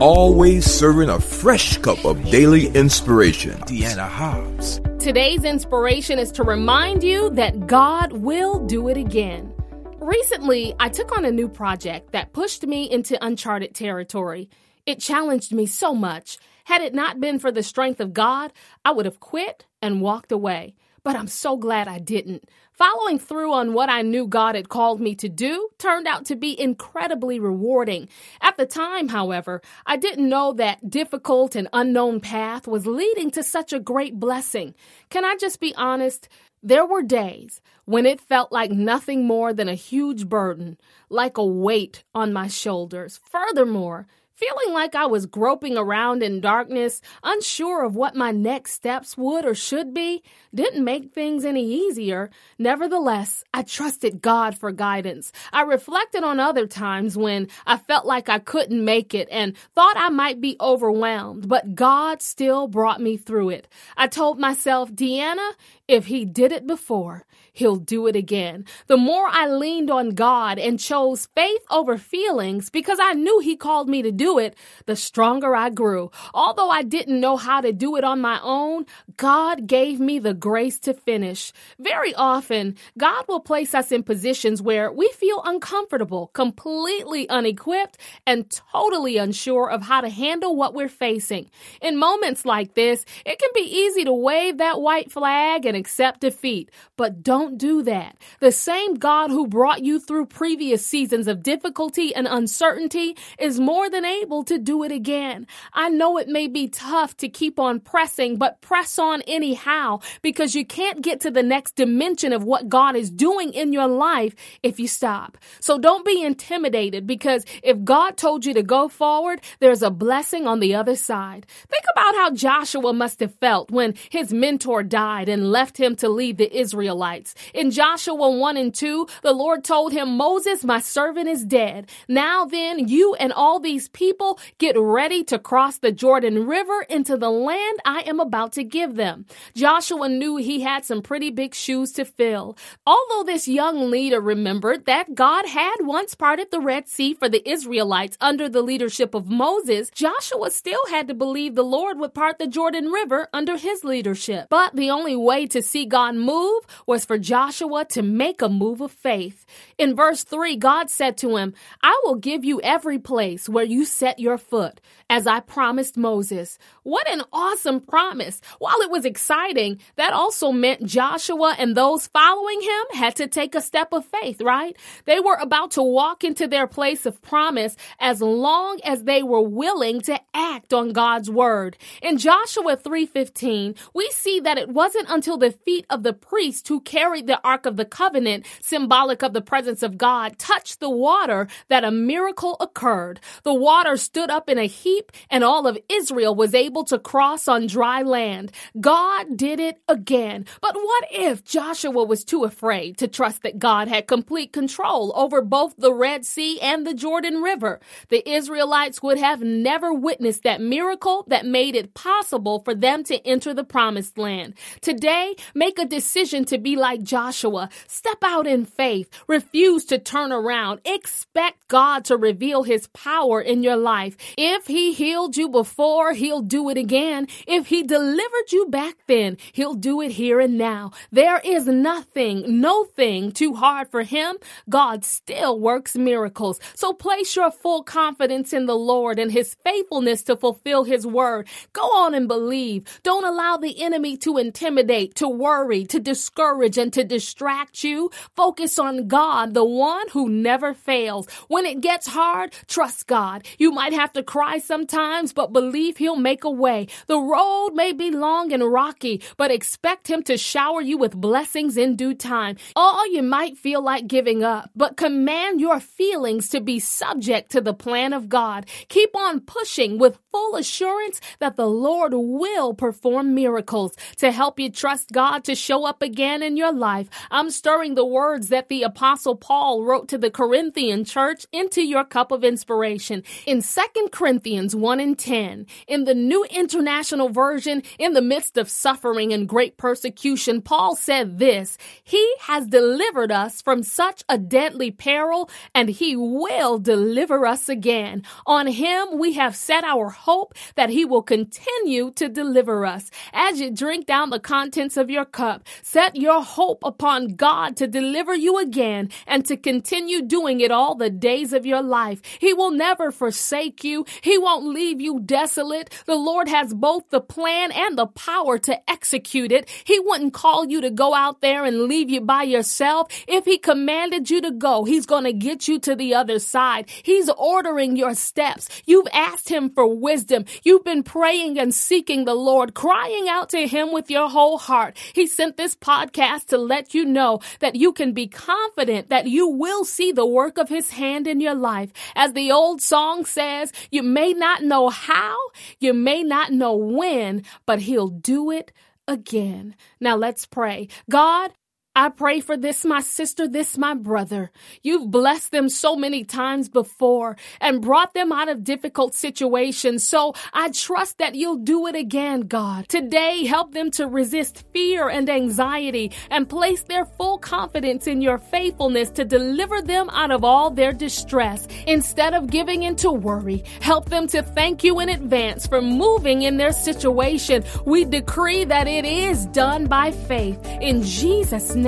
always serving a fresh cup of daily inspiration. Deanna Hobbs. Today's inspiration is to remind you that God will do it again. Recently, I took on a new project that pushed me into uncharted territory. It challenged me so much. Had it not been for the strength of God, I would have quit and walked away. But I'm so glad I didn't. Following through on what I knew God had called me to do turned out to be incredibly rewarding. At the time, however, I didn't know that difficult and unknown path was leading to such a great blessing. Can I just be honest? There were days when it felt like nothing more than a huge burden, like a weight on my shoulders. Furthermore, Feeling like I was groping around in darkness, unsure of what my next steps would or should be, didn't make things any easier. Nevertheless, I trusted God for guidance. I reflected on other times when I felt like I couldn't make it and thought I might be overwhelmed, but God still brought me through it. I told myself, Deanna, if He did it before, He'll do it again. The more I leaned on God and chose faith over feelings because I knew He called me to do it, the stronger I grew. Although I didn't know how to do it on my own, God gave me the grace to finish. Very often, God will place us in positions where we feel uncomfortable, completely unequipped, and totally unsure of how to handle what we're facing. In moments like this, it can be easy to wave that white flag and accept defeat, but don't don't do that. The same God who brought you through previous seasons of difficulty and uncertainty is more than able to do it again. I know it may be tough to keep on pressing, but press on anyhow because you can't get to the next dimension of what God is doing in your life if you stop. So don't be intimidated because if God told you to go forward, there's a blessing on the other side. Think about how Joshua must have felt when his mentor died and left him to lead the Israelites. In Joshua 1 and 2, the Lord told him, Moses, my servant is dead. Now then, you and all these people get ready to cross the Jordan River into the land I am about to give them. Joshua knew he had some pretty big shoes to fill. Although this young leader remembered that God had once parted the Red Sea for the Israelites under the leadership of Moses, Joshua still had to believe the Lord would part the Jordan River under his leadership. But the only way to see God move was for Joshua to make a move of faith. In verse 3, God said to him, I will give you every place where you set your foot, as I promised Moses. What an awesome promise. While it was exciting, that also meant Joshua and those following him had to take a step of faith, right? They were about to walk into their place of promise as long as they were willing to act on God's word. In Joshua 3:15, we see that it wasn't until the feet of the priest who carried carried the Ark of the Covenant, symbolic of the presence of God, touched the water that a miracle occurred. The water stood up in a heap and all of Israel was able to cross on dry land. God did it again. But what if Joshua was too afraid to trust that God had complete control over both the Red Sea and the Jordan River? The Israelites would have never witnessed that miracle that made it possible for them to enter the promised land. Today, make a decision to be like Joshua, step out in faith. Refuse to turn around. Expect God to reveal his power in your life. If he healed you before, he'll do it again. If he delivered you back then, he'll do it here and now. There is nothing, no thing too hard for him. God still works miracles. So place your full confidence in the Lord and his faithfulness to fulfill his word. Go on and believe. Don't allow the enemy to intimidate, to worry, to discourage, and to distract you. Focus on God, the one who never fails. When it gets hard, trust God. You might have to cry sometimes, but believe He'll make a way. The road may be long and rocky, but expect Him to shower you with blessings in due time. All you might feel like giving up, but command your feelings to be subject to the plan of God. Keep on pushing with full assurance that the Lord will perform miracles to help you trust God to show up again in your life. I'm stirring the words that the apostle Paul wrote to the Corinthian church into your cup of inspiration. In 2 Corinthians 1 and 10, in the New International Version, in the midst of suffering and great persecution, Paul said this, He has delivered us from such a deadly peril and he will deliver us again. On him we have set our hope that he will continue to deliver us. As you drink down the contents of your cup, set your hope upon God to deliver you again and to continue doing it all the days of your life. He will never forsake you. He won't leave you desolate. The Lord has both the plan and the power to execute it. He wouldn't call you to go out there and leave you by yourself. If he commanded you to go, he's going to get you to the other side. He's ordering your steps. You've asked him for wisdom. You've been praying and seeking the Lord, crying out to him with your whole heart. He sent this podcast let you know that you can be confident that you will see the work of his hand in your life. As the old song says, you may not know how, you may not know when, but he'll do it again. Now let's pray. God, I pray for this, my sister, this, my brother. You've blessed them so many times before and brought them out of difficult situations. So I trust that you'll do it again, God. Today, help them to resist fear and anxiety and place their full confidence in your faithfulness to deliver them out of all their distress. Instead of giving into worry, help them to thank you in advance for moving in their situation. We decree that it is done by faith. In Jesus' name,